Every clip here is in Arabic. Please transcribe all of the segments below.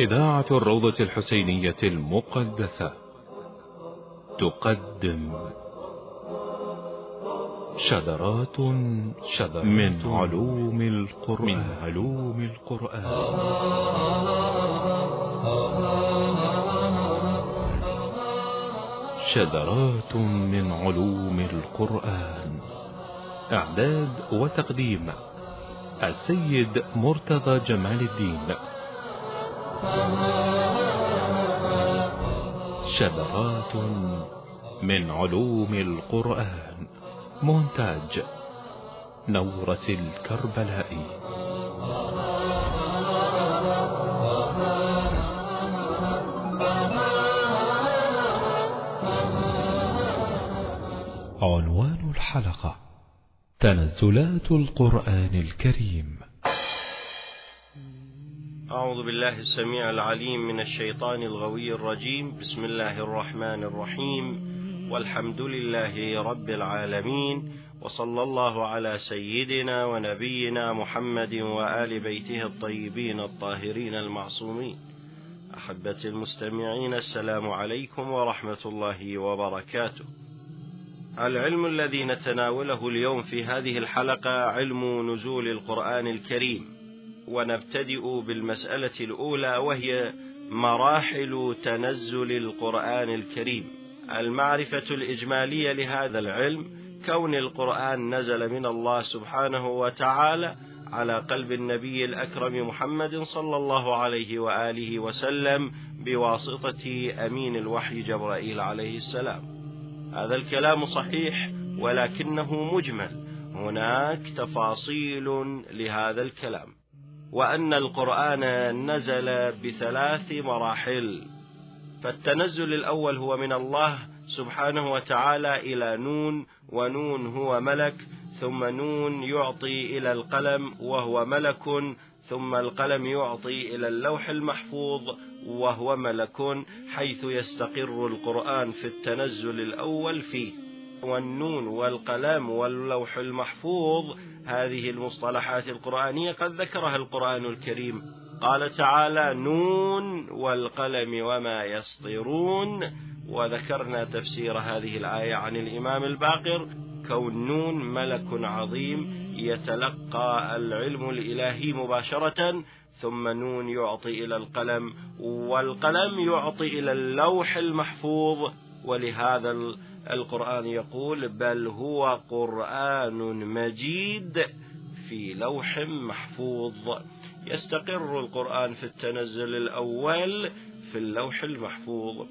إذاعة الروضة الحسينية المقدسة. تقدم شذرات شذرات من علوم القرآن. من علوم القرآن. شذرات من علوم القرآن. إعداد وتقديم السيد مرتضى جمال الدين. شذرات من علوم القرآن مونتاج نورة الكربلائي عنوان الحلقة تنزلات القرآن الكريم. أعوذ بالله السميع العليم من الشيطان الغوي الرجيم. بسم الله الرحمن الرحيم. والحمد لله رب العالمين. وصلى الله على سيدنا ونبينا محمد وآل بيته الطيبين الطاهرين المعصومين. أحبة المستمعين السلام عليكم ورحمة الله وبركاته. العلم الذي نتناوله اليوم في هذه الحلقة علم نزول القرآن الكريم. ونبتدئ بالمسألة الأولى وهي مراحل تنزل القرآن الكريم. المعرفة الإجمالية لهذا العلم كون القرآن نزل من الله سبحانه وتعالى على قلب النبي الأكرم محمد صلى الله عليه وآله وسلم بواسطة أمين الوحي جبرائيل عليه السلام. هذا الكلام صحيح ولكنه مجمل. هناك تفاصيل لهذا الكلام. وأن القرآن نزل بثلاث مراحل. فالتنزل الأول هو من الله سبحانه وتعالى إلى نون ونون هو ملك ثم نون يعطي إلى القلم وهو ملك ثم القلم يعطي إلى اللوح المحفوظ وهو ملك حيث يستقر القرآن في التنزل الأول فيه. والنون والقلم واللوح المحفوظ هذه المصطلحات القرآنية قد ذكرها القرآن الكريم. قال تعالى نون والقلم وما يسطرون. وذكرنا تفسير هذه الآية عن الإمام الباقر كون نون ملك عظيم يتلقى العلم الإلهي مباشرة ثم نون يعطي إلى القلم والقلم يعطي إلى اللوح المحفوظ. ولهذا القرآن يقول بل هو قرآن مجيد في لوح محفوظ. يستقر القرآن في التنزل الأول في اللوح المحفوظ.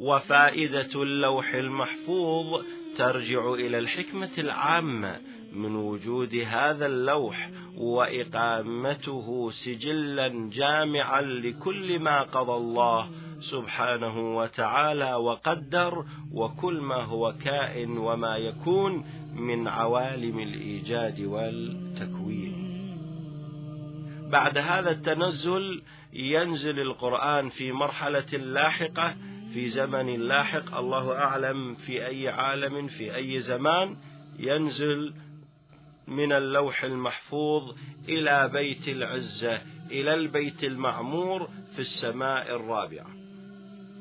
وفائدة اللوح المحفوظ ترجع إلى الحكمة العامة من وجود هذا اللوح وإقامته سجلا جامعا لكل ما قضى الله سبحانه وتعالى وقدر وكل ما هو كائن وما يكون من عوالم الإيجاد والتكوين. بعد هذا التنزل ينزل القرآن في مرحلة لاحقة في زمن لاحق. الله أعلم في أي عالم في أي زمان ينزل من اللوح المحفوظ إلى بيت العزة إلى البيت المعمور في السماء الرابعة.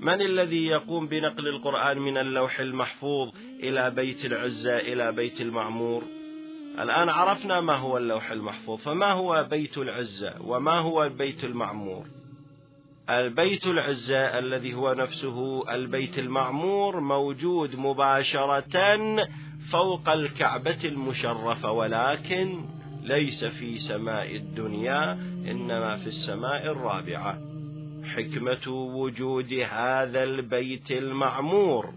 من الذي يقوم بنقل القرآن من اللوح المحفوظ إلى بيت العزة إلى بيت المعمور؟ الآن عرفنا ما هو اللوح المحفوظ فما هو بيت العزة وما هو البيت المعمور؟ البيت العزة الذي هو نفسه البيت المعمور موجود مباشرة فوق الكعبة المشرفة ولكن ليس في سماء الدنيا إنما في السماء الرابعة. حكمة وجود هذا البيت المعمور.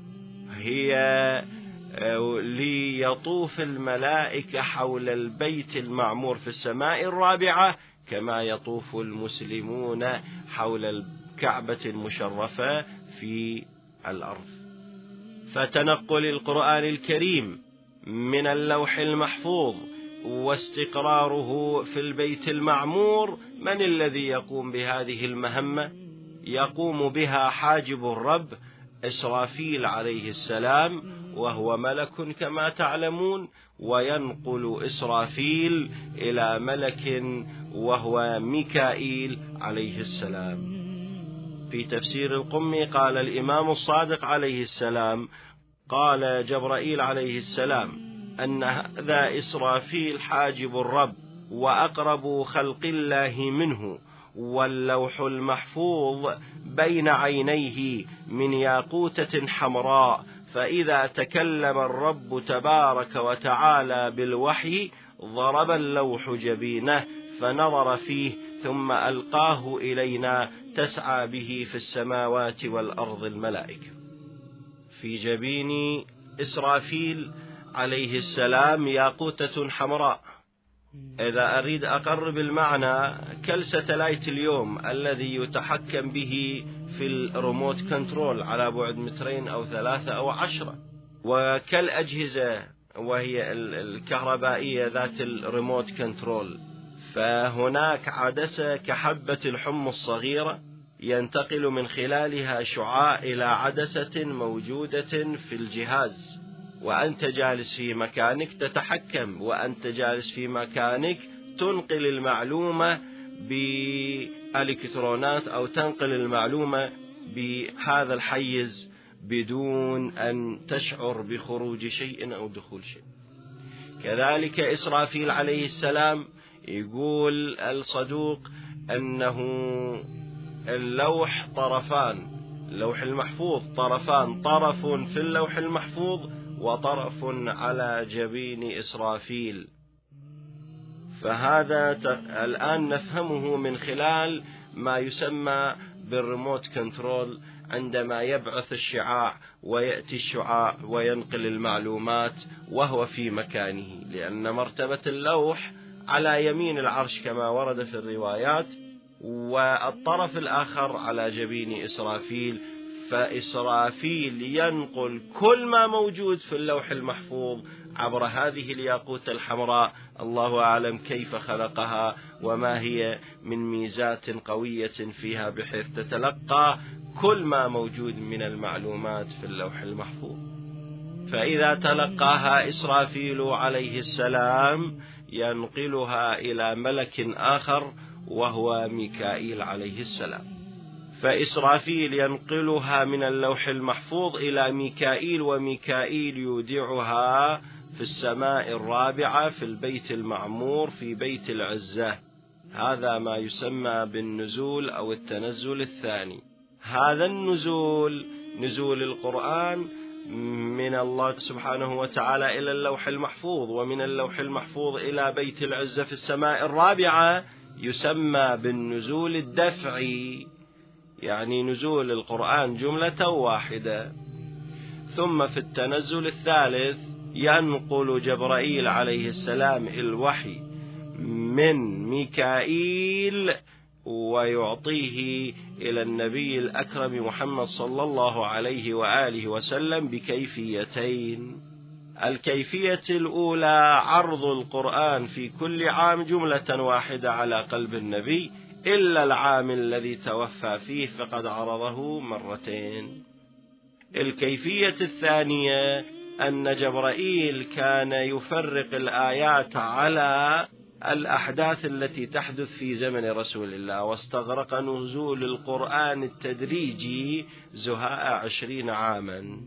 هي آه، ليطوف الملائكة حول البيت المعمور في السماء الرابعة كما يطوف المسلمون حول الكعبة المشرفة في الأرض. فتنقل القرآن الكريم من اللوح المحفوظ واستقراره في البيت المعمور من الذي يقوم بهذه المهمة؟ يقوم بها حاجب الرب إسرافيل عليه السلام وهو ملك كما تعلمون وينقل إسرافيل إلى ملك وهو ميكائيل عليه السلام. في تفسير القمي قال الإمام الصادق عليه السلام قال جبرائيل عليه السلام أن هذا إسرافيل حاجب الرب وأقرب خلق الله منه واللوح المحفوظ بين عينيه من ياقوتة حمراء فإذا تكلم الرب تبارك وتعالى بالوحي ضرب اللوح جبينه فنظر فيه ثم ألقاه إلينا تسعى به في السماوات والأرض الملائكة. في جبين إسرافيل عليه السلام ياقوتة حمراء. إذا أريد أقرب المعنى كال satellite اليوم الذي يتحكم به في ال remote control على بعد مترين أو ثلاثة أو عشرة. وكالأجهزة وهي الكهربائية ذات الريموت كنترول. فهناك عدسة كحبة الحم الصغيرة ينتقل من خلالها شعاع إلى عدسة موجودة في الجهاز. وأنت جالس في مكانك تتحكم. وأنت جالس في مكانك تنقل المعلومة بإلكترونات أو تنقل المعلومة بهذا الحيز بدون أن تشعر بخروج شيء أو دخول شيء. كذلك إسرافيل عليه السلام يقول الصدوق أنه اللوح طرفان اللوح المحفوظ طرفان طرف في اللوح المحفوظ وطرف على جبين إسرافيل. فهذا الآن نفهمه من خلال ما يسمى بال remote control عندما يبعث الشعاع ويأتي الشعاع وينقل المعلومات وهو في مكانه لأن مرتبة اللوح على يمين العرش كما ورد في الروايات والطرف الآخر على جبين إسرافيل فإسرافيل ينقل كل ما موجود في اللوح المحفوظ عبر هذه الياقوت الحمراء. الله أعلم كيف خلقها وما هي من ميزات قوية فيها بحيث تتلقى كل ما موجود من المعلومات في اللوح المحفوظ. فإذا تلقاها إسرافيل عليه السلام ينقلها إلى ملك آخر وهو ميكائيل عليه السلام. فإسرافيل ينقلها من اللوح المحفوظ إلى ميكائيل وميكائيل يودعها في السماء الرابعة في البيت المعمور في بيت العزة. هذا ما يسمى بالنزول أو التنزل الثاني. هذا النزول نزول القرآن من الله سبحانه وتعالى إلى اللوح المحفوظ ومن اللوح المحفوظ إلى بيت العزة في السماء الرابعة يسمى بالنزول الدفعي. يعني نزول القرآن جملة واحدة. ثم في التنزل الثالث ينقل جبرائيل عليه السلام الوحي من ميكائيل ويعطيه إلى النبي الأكرم محمد صلى الله عليه وآله وسلم بكيفيتين. الكيفية الأولى عرض القرآن في كل عام جملة واحدة على قلب النبي إلا العام الذي توفى فيه فقد عرضه مرتين. الكيفية الثانية أن جبرائيل كان يفرق الآيات على الأحداث التي تحدث في زمن رسول الله واستغرق نزول القرآن التدريجي زهاء عشرين عاما.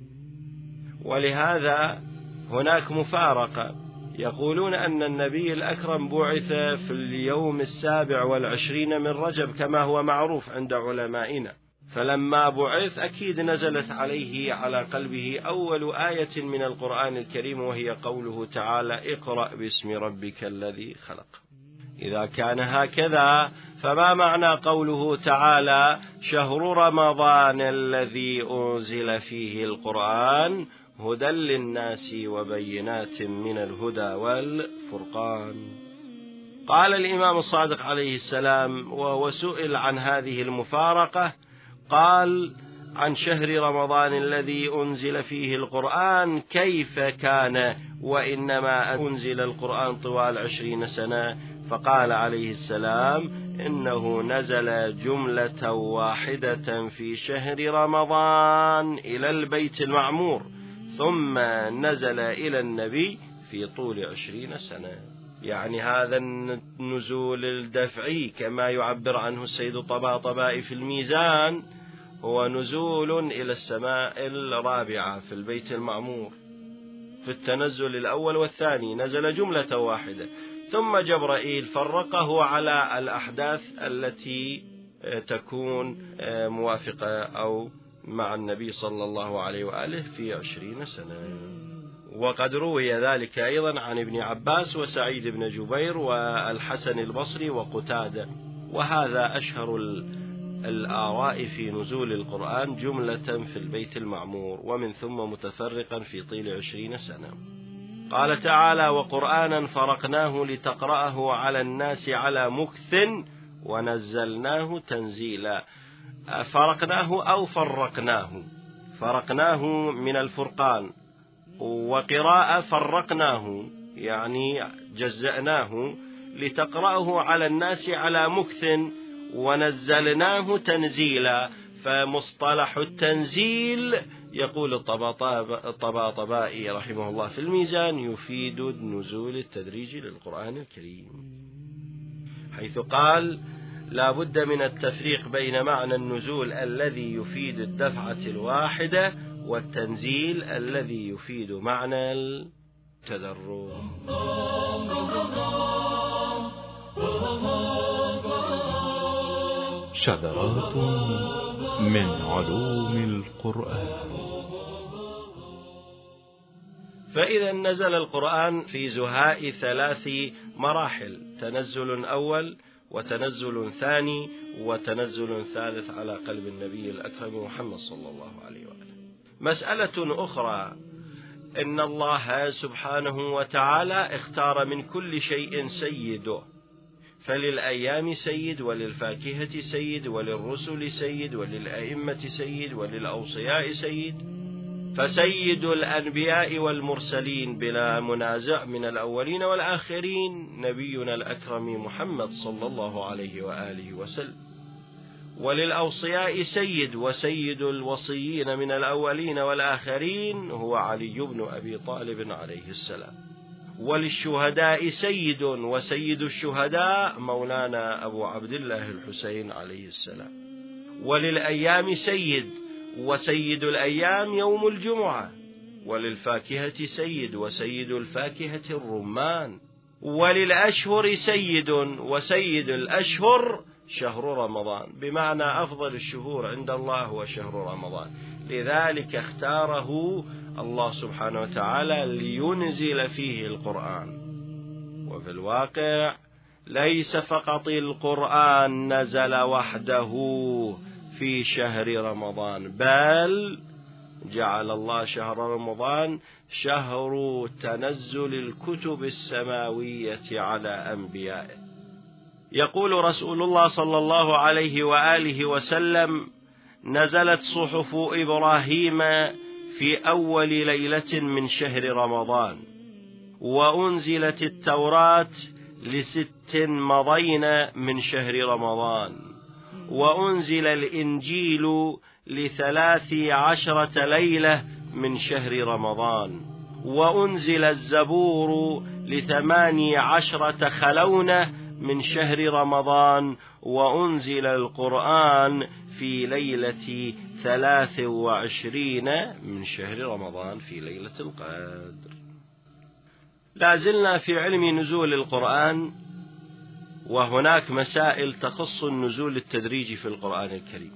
ولهذا هناك مفارقة. يقولون أن النبي الأكرم بعث في اليوم السابع والعشرين من رجب كما هو معروف عند علمائنا. فلما بعث أكيد نزلت عليه على قلبه أول آية من القرآن الكريم وهي قوله تعالى اقرأ باسم ربك الذي خلق إذا كان هكذا فما معنى قوله تعالى شهر رمضان الذي أنزل فيه القرآن هدى للناس وبينات من الهدى والفرقان. قال الإمام الصادق عليه السلام وهو سئل عن هذه المفارقة قال عن شهر رمضان الذي أنزل فيه القرآن كيف كان؟ وإنما أنزل القرآن طوال عشرين سنة. فقال عليه السلام إنه نزل جملة واحدة في شهر رمضان إلى البيت المعمور. ثم نزل إلى النبي في طول عشرين سنة. يعني هذا النزول الدفعي كما يعبر عنه السيد الطباطبائي في الميزان هو نزول إلى السماء الرابعة في البيت المعمور. في التنزل الأول والثاني نزل جملة واحدة. ثم جبرائيل فرقه على الأحداث التي تكون موافقة أو مع النبي صلى الله عليه وآله في عشرين سنة. وقد روي ذلك أيضا عن ابن عباس وسعيد بن جبير والحسن البصري وقتادة. وهذا أشهر الآراء في نزول القرآن جملة في البيت المعمور ومن ثم متفرقا في طيل عشرين سنة. قال تعالى وقرآنا فرقناه لتقرأه على الناس على مكث ونزلناه تنزيلا فرقناه أو فرقناه؟ فرقناه من الفرقان. وقراءة فرقناه يعني جزأناه لتقرأه على الناس على مكث ونزلناه تنزيلا. فمصطلح التنزيل يقول الطباطبائي رحمه الله في الميزان يفيد النزول التدريجي للقرآن الكريم. حيث قال لا بد من التفريق بين معنى النزول الذي يفيد الدفعة الواحدة والتنزيل الذي يفيد معنى التدرج. شذرات من علوم القرآن. فإذا نزل القرآن في زهاء ثلاث مراحل. تنزل أول وتنزل ثاني وتنزل ثالث على قلب النبي الأكرم محمد صلى الله عليه وآله. مسألة أخرى إن الله سبحانه وتعالى اختار من كل شيء سيده. فللأيام سيد وللفاكهة سيد وللرسل سيد وللأئمة سيد وللأوصياء سيد. فسيد الأنبياء والمرسلين بلا منازع من الأولين والآخرين نبينا الأكرم محمد صلى الله عليه وآله وسلم. وللأوصياء سيد وسيد الوصيين من الأولين والآخرين هو علي بن أبي طالب عليه السلام. وللشهداء سيد وسيد الشهداء مولانا أبو عبد الله الحسين عليه السلام. وللأيام سيد وسيد الأيام يوم الجمعة وللفاكهة سيد وسيد الفاكهة الرمان وللأشهر سيد وسيد الأشهر شهر رمضان. بمعنى أفضل الشهور عند الله هو شهر رمضان. لذلك اختاره الله سبحانه وتعالى لينزل فيه القرآن. وفي الواقع ليس فقط القرآن نزل وحده في شهر رمضان بل جعل الله شهر رمضان شهر تنزل الكتب السماوية على أنبيائه. يقول رسول الله صلى الله عليه وآله وسلم نزلت صحف إبراهيم في أول ليلة من شهر رمضان وأنزلت التوراة لست مضين من شهر رمضان. وأنزل الإنجيل لثلاث عشرة ليلة من شهر رمضان. وأنزل الزبور لثماني عشرة خلونة من شهر رمضان. وأنزل القرآن في ليلة ثلاث وعشرين من شهر رمضان في ليلة القدر. لا زلنا في علم نزول القرآن. وهناك مسائل تخص النزول التدريجي في القرآن الكريم.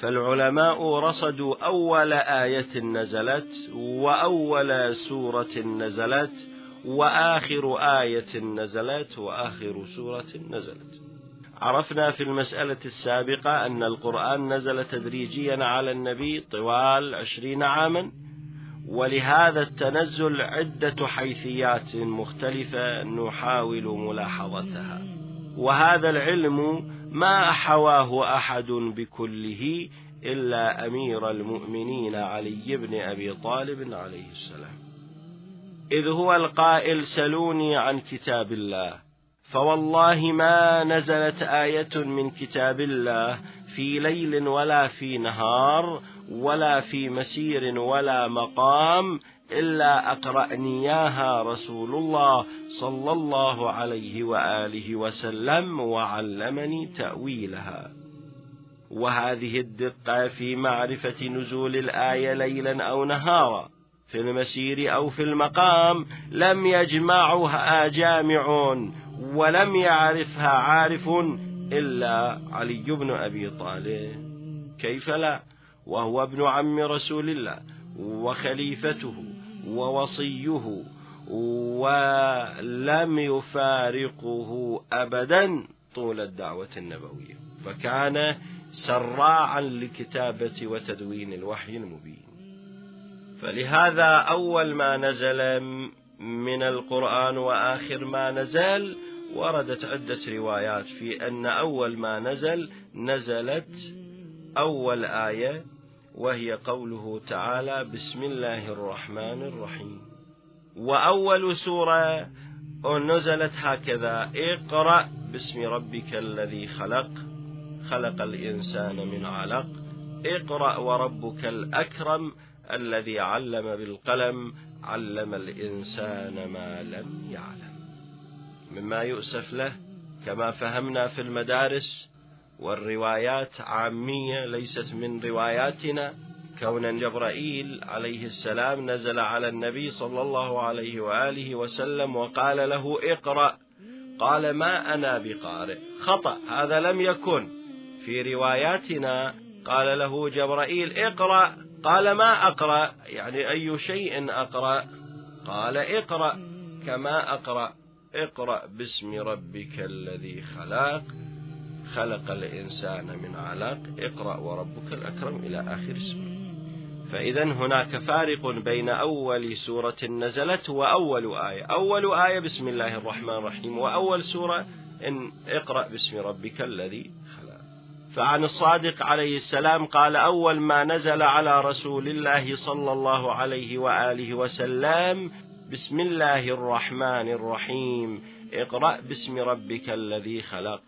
فالعلماء رصدوا أول آية نزلت وأول سورة نزلت وآخر آية نزلت وآخر سورة نزلت. عرفنا في المسألة السابقة أن القرآن نزل تدريجيا على النبي طوال عشرين عاما. ولهذا التنزل عدة حيثيات مختلفة نحاول ملاحظتها. وهذا العلم ما حواه أحد بكله إلا أمير المؤمنين علي بن أبي طالب عليه السلام. إذ هو القائل سلوني عن كتاب الله. فوالله ما نزلت آية من كتاب الله في ليل ولا في نهار ولا في مسير ولا مقام إلا أقرأني إياها رسول الله صلى الله عليه وآله وسلم وعلمني تأويلها. وهذه الدقة في معرفة نزول الآية ليلا أو نهارا في المسير أو في المقام لم يجمعها جامع ولم يعرفها عارف إلا علي بن أبي طالب. كيف لا؟ وهو ابن عم رسول الله وخليفته ووصيه ولم يفارقه أبدا طول الدعوة النبوية فكان سراعا لكتابة وتدوين الوحي المبين. فلهذا أول ما نزل من القرآن وآخر ما نزل وردت عدة روايات في أن أول ما نزل نزلت أول آية وهي قوله تعالى بسم الله الرحمن الرحيم. وأول سورة نزلت هكذا اقرأ باسم ربك الذي خلق خلق الإنسان من علق. اقرأ وربك الأكرم الذي علم بالقلم علم الإنسان ما لم يعلم. مما يؤسف له كما فهمنا في المدارس والروايات عامية ليست من رواياتنا. كون جبرائيل عليه السلام نزل على النبي صلى الله عليه وآله وسلم وقال له اقرأ. قال ما أنا بقارئ. خطأ. هذا لم يكن. في رواياتنا قال له جبرائيل اقرأ. قال ما أقرأ؟ يعني أي شيء أقرأ؟ قال اقرأ. كما أقرأ. اقرأ باسم ربك الذي خلق. خلق الإنسان من علق اقرأ وربك الأكرم إلى آخر السورة فإذا هناك فارق بين أول سورة نزلت وأول آية. أول آية بسم الله الرحمن الرحيم وأول سورة إن اقرأ باسم ربك الذي خلق. فعن الصادق عليه السلام قال أول ما نزل على رسول الله صلى الله عليه وآله وسلم بسم الله الرحمن الرحيم اقرأ باسم ربك الذي خلق.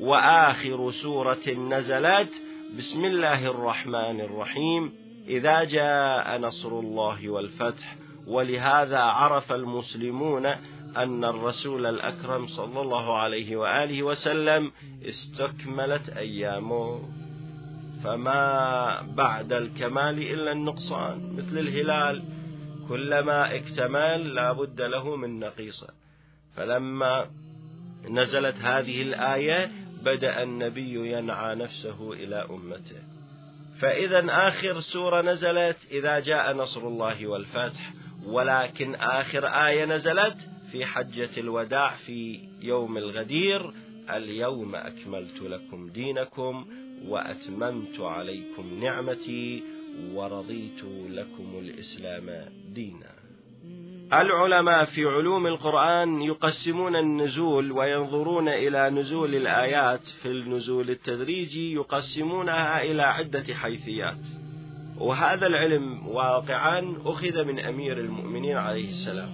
وآخر سورة نزلت بسم الله الرحمن الرحيم إذا جاء نصر الله والفتح. ولهذا عرف المسلمون أن الرسول الأكرم صلى الله عليه وآله وسلم استكملت أيامه. فما بعد الكمال إلا النقصان مثل الهلال. كلما اكتمل لا بد له من نقيصة. فلما نزلت هذه الآية بدأ النبي ينعى نفسه إلى أمته. فإذا آخر سورة نزلت إذا جاء نصر الله والفتح ولكن آخر آية نزلت في حجة الوداع في يوم الغدير اليوم أكملت لكم دينكم وأتممت عليكم نعمتي ورضيت لكم الإسلام دينا. العلماء في علوم القرآن يقسمون النزول وينظرون إلى نزول الآيات في النزول التدريجي يقسمونها إلى عدة حيثيات. وهذا العلم واقعا أخذ من أمير المؤمنين عليه السلام.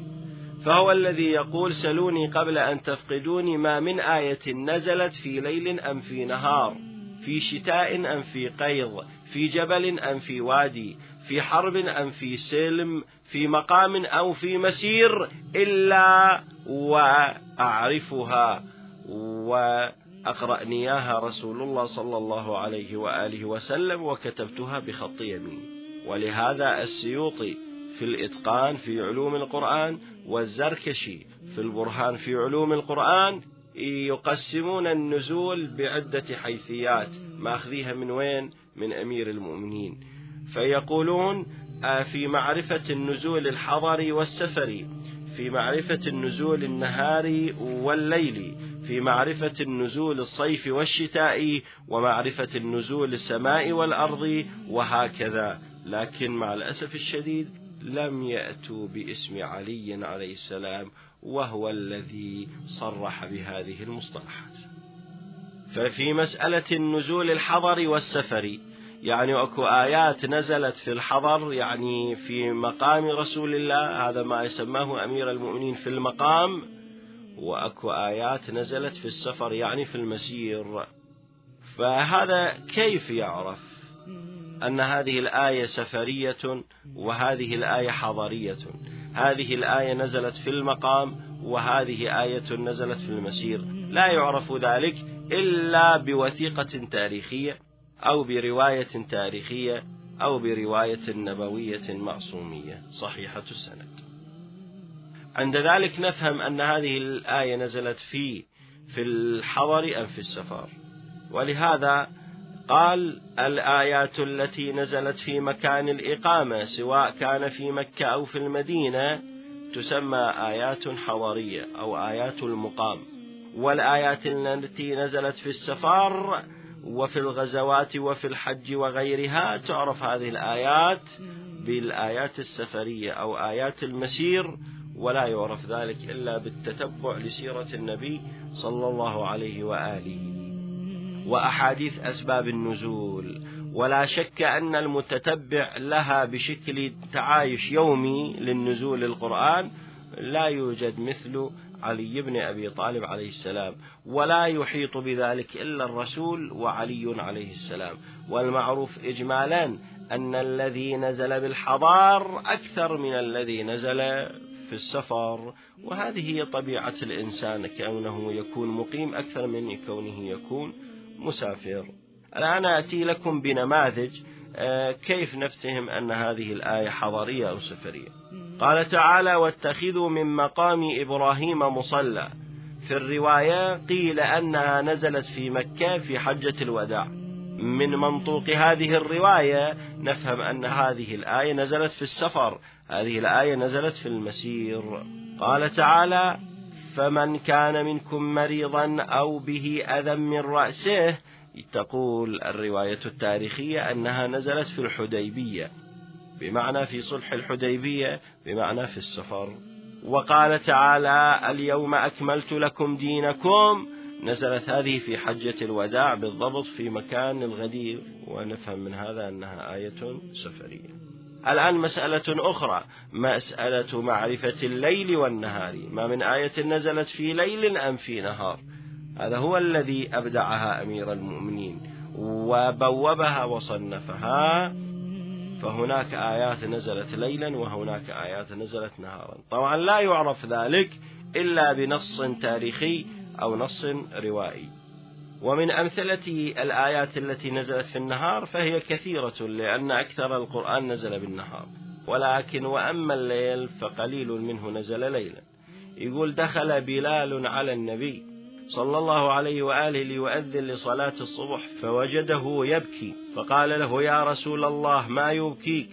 فهو الذي يقول سلوني قبل أن تفقدوني ما من آية نزلت في ليل أم في نهار. في شتاء أم في قيض في جبل أم في وادي في حرب أم في سلم في مقام أو في مسير إلا وأعرفها وأقرأني رسول الله صلى الله عليه وآله وسلم وكتبتها بخط يمين. ولهذا السيوطي في الإتقان في علوم القرآن والزركشي في البرهان في علوم القرآن يقسمون النزول بعدة حيثيات ماخذيها من وين؟ من أمير المؤمنين فيقولون آه، في معرفة النزول الحضري والسفري في معرفة النزول النهاري والليلي في معرفة النزول الصيف والشتاء ومعرفة النزول السماء والأرض وهكذا لكن مع الأسف الشديد لم يأتوا باسم علي عليه السلام وهو الذي صرح بهذه المصطلحات. ففي مسألة النزول الحضري والسفري يعني أكو آيات نزلت في الحضر يعني في مقام رسول الله هذا ما يسماه أمير المؤمنين في المقام وأكو آيات نزلت في السفر يعني في المسير. فهذا كيف يعرف أن هذه الآية سفرية وهذه الآية حضرية؟ هذه الآية نزلت في المقام وهذه آية نزلت في المسير. لا يعرف ذلك إلا بوثيقة تاريخية أو برواية تاريخية أو برواية نبوية معصومية. صحيحة السند. عند ذلك نفهم أن هذه الآية نزلت في في الحضر أم في السفر. ولهذا قال الآيات التي نزلت في مكان الإقامة سواء كان في مكة أو في المدينة تسمى آيات حضرية أو آيات المقام. والآيات التي نزلت في السفر وفي الغزوات وفي الحج وغيرها تعرف هذه الآيات بالآيات السفرية أو آيات المسير ولا يعرف ذلك إلا بالتتبع لسيرة النبي صلى الله عليه وآله. وأحاديث أسباب النزول. ولا شك أن المتتبع لها بشكل تعايش يومي للنزول القرآن لا يوجد مثل علي بن أبي طالب عليه السلام ولا يحيط بذلك إلا الرسول وعلي عليه السلام. والمعروف إجمالا أن الذي نزل بالحضار أكثر من الذي نزل في السفر وهذه هي طبيعة الإنسان كونه يكون مقيم أكثر من كونه يكون مسافر. الآن أتي لكم بنماذج آه، كيف نفتهم أن هذه الآية حضرية أو سفرية. قال تعالى واتخذوا من مقام إبراهيم مصلى في الرواية قيل أنها نزلت في مكة في حجة الوداع. من منطوق هذه الرواية نفهم أن هذه الآية نزلت في السفر. هذه الآية نزلت في المسير. قال تعالى فمن كان منكم مريضا أو به أذى من رأسه تقول الرواية التاريخية أنها نزلت في الحديبية بمعنى في صلح الحديبية بمعنى في السفر. وقال تعالى اليوم أكملت لكم دينكم. نزلت هذه في حجة الوداع بالضبط في مكان الغدير. ونفهم من هذا أنها آية سفرية. الآن مسألة أخرى. مسألة معرفة الليل والنهار. ما من آية نزلت في ليل أم في نهار؟ هذا هو الذي أبدعها أمير المؤمنين. وبوبها وصنفها. فهناك آيات نزلت ليلا وهناك آيات نزلت نهارا. طبعا لا يعرف ذلك إلا بنص تاريخي أو نص روائي. ومن أمثلة الآيات التي نزلت في النهار فهي كثيرة لأن أكثر القرآن نزل بالنهار. ولكن وأما الليل فقليل منه نزل ليلا. يقول دخل بلال على النبي صلى الله عليه وآله ليؤذن لصلاة الصبح فوجده يبكي. فقال له يا رسول الله ما يبكيك؟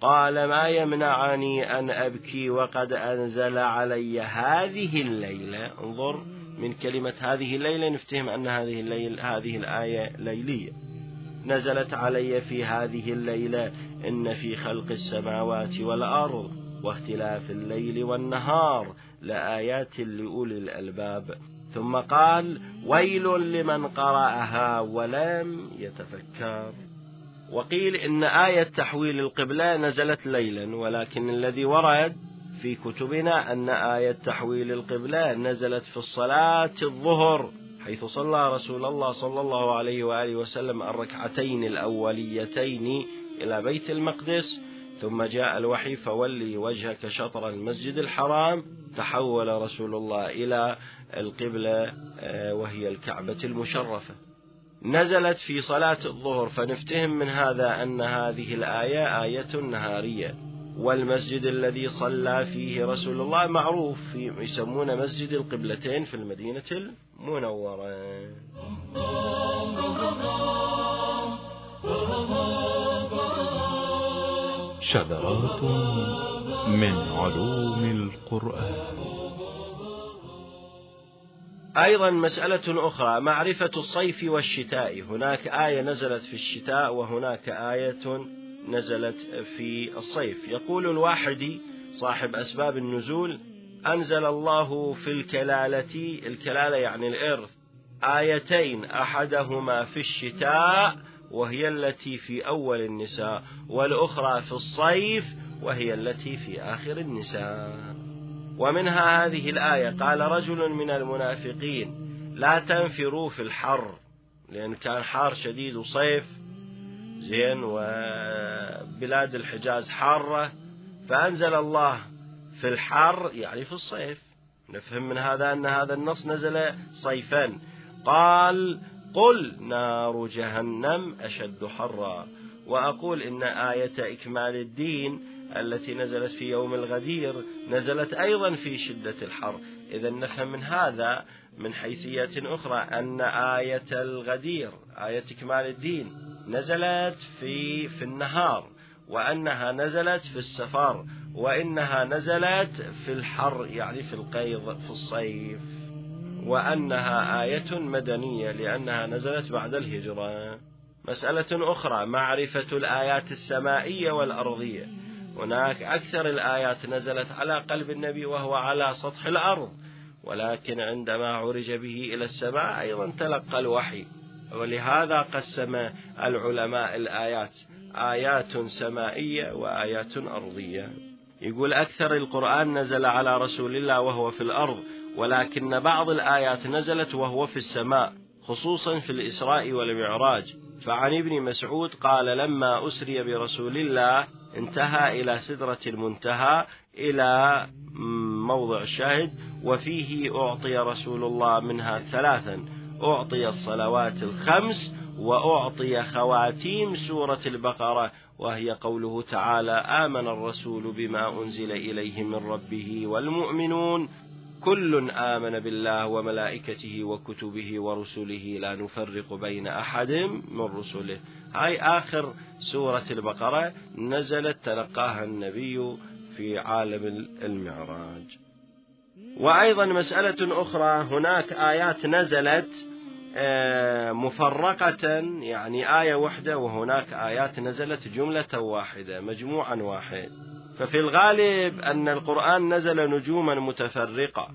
قال ما يمنعني أن أبكي وقد أنزل علي هذه الليلة. انظر من كلمة هذه الليلة نفتهم أن هذه الليل هذه الآية ليلية. نزلت علي في هذه الليلة إن في خلق السماوات والأرض واختلاف الليل والنهار لآيات لأولي الألباب. ثم قال ويل لمن قرأها ولم يتفكر. وقيل إن آية تحويل القبلة نزلت ليلا ولكن الذي ورد في كتبنا أن آية تحويل القبلة نزلت في الصلاة الظهر حيث صلى رسول الله صلى الله عليه وآله وسلم الركعتين الأوليتين إلى بيت المقدس ثم جاء الوحي فولي وجهك شطر المسجد الحرام تحول رسول الله إلى القبلة آه، وهي الكعبة المشرفة. نزلت في صلاة الظهر فنفتهم من هذا أن هذه الآية آية نهارية. والمسجد الذي صلى فيه رسول الله معروف يسمونه مسجد القبلتين في المدينة المنورة. شذرات من علوم القرآن. أيضا مسألة أخرى معرفة الصيف والشتاء. هناك آية نزلت في الشتاء وهناك آية نزلت في الصيف. يقول الواحدي صاحب أسباب النزول أنزل الله في الكلالة الكلالة يعني الإرث آيتين أحدهما في الشتاء وهي التي في أول النساء والأخرى في الصيف وهي التي في آخر النساء. ومنها هذه الآية قال رجل من المنافقين لا تنفروا في الحر لأن كان حار شديد وصيف زين وبلاد الحجاز حارة فأنزل الله في الحر يعني في الصيف. نفهم من هذا أن هذا النص نزل صيفا. قال قل نار جهنم أشد حرا. وأقول إن آية إكمال الدين التي نزلت في يوم الغدير نزلت أيضا في شدة الحر. إذا نفهم من هذا من حيثية أخرى أن آية الغدير آية إكمال الدين نزلت في في النهار وأنها نزلت في السفر وإنها نزلت في الحر يعني في القيض في الصيف وأنها آية مدنية لأنها نزلت بعد الهجرة. مسألة أخرى معرفة الآيات السمائية والأرضية. هناك أكثر الآيات نزلت على قلب النبي وهو على سطح الأرض ولكن عندما عرج به إلى السماء أيضا تلقى الوحي. ولهذا قسم العلماء الآيات آيات سمائية وآيات أرضية. يقول أكثر القرآن نزل على رسول الله وهو في الأرض ولكن بعض الآيات نزلت وهو في السماء خصوصا في الإسراء والمعراج. فعن ابن مسعود قال لما أسري برسول الله انتهى إلى سدرة المنتهى إلى موضع الشاهد وفيه أعطي رسول الله منها ثلاثا أعطي الصلوات الخمس وأعطي خواتيم سورة البقرة وهي قوله تعالى آمن الرسول بما أنزل إليه من ربه والمؤمنون. كل آمن بالله وملائكته وكتبه ورسله لا نفرق بين أحد من رسله. هاي آخر سورة البقرة نزلت تلقاها النبي في عالم المعراج. وأيضا مسألة أخرى هناك آيات نزلت مفرقة يعني آية واحدة وهناك آيات نزلت جملة واحدة مجموعا واحد. ففي الغالب أن القرآن نزل نجوما متفرقة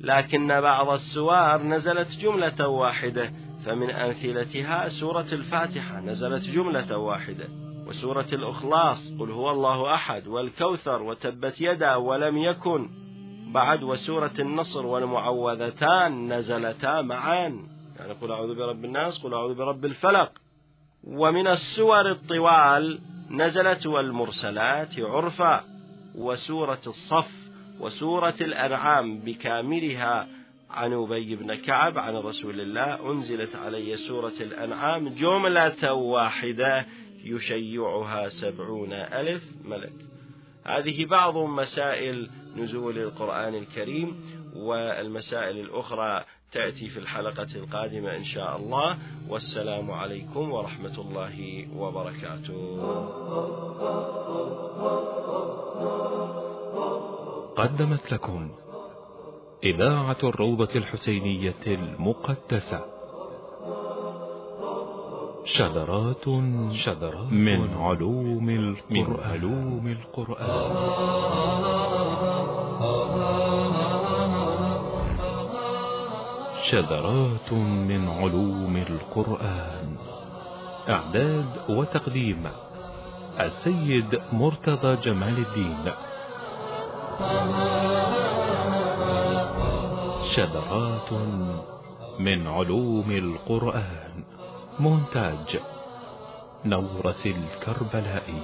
لكن بعض السور نزلت جملة واحدة. فمن أمثلتها سورة الفاتحة نزلت جملة واحدة وسورة الإخلاص قل هو الله أحد والكوثر وتبت يدا ولم يكن بعد وسورة النصر والمعوذتان نزلتا معا. يعني قل أعوذ برب الناس قل أعوذ برب الفلق. ومن السور الطوال نزلت والمرسلات عرفا وسورة الصف وسورة الأنعام بكاملها عن أبي بن كعب عن رسول الله. أنزلت علي سورة الأنعام جملة واحدة يشيعها سبعون ألف ملك. هذه بعض مسائل نزول القرآن الكريم والمسائل الأخرى تأتي في الحلقة القادمة إن شاء الله. والسلام عليكم ورحمة الله وبركاته. قدمت لكم إذاعة الروضة الحسينية المقدسة. شذرات شذرات من علوم القرآن, من علوم القرآن. شذرات من علوم القرآن. إعداد وتقديم السيد مرتضى جمال الدين. شذرات من علوم القرآن. مونتاج نورس الكربلائي.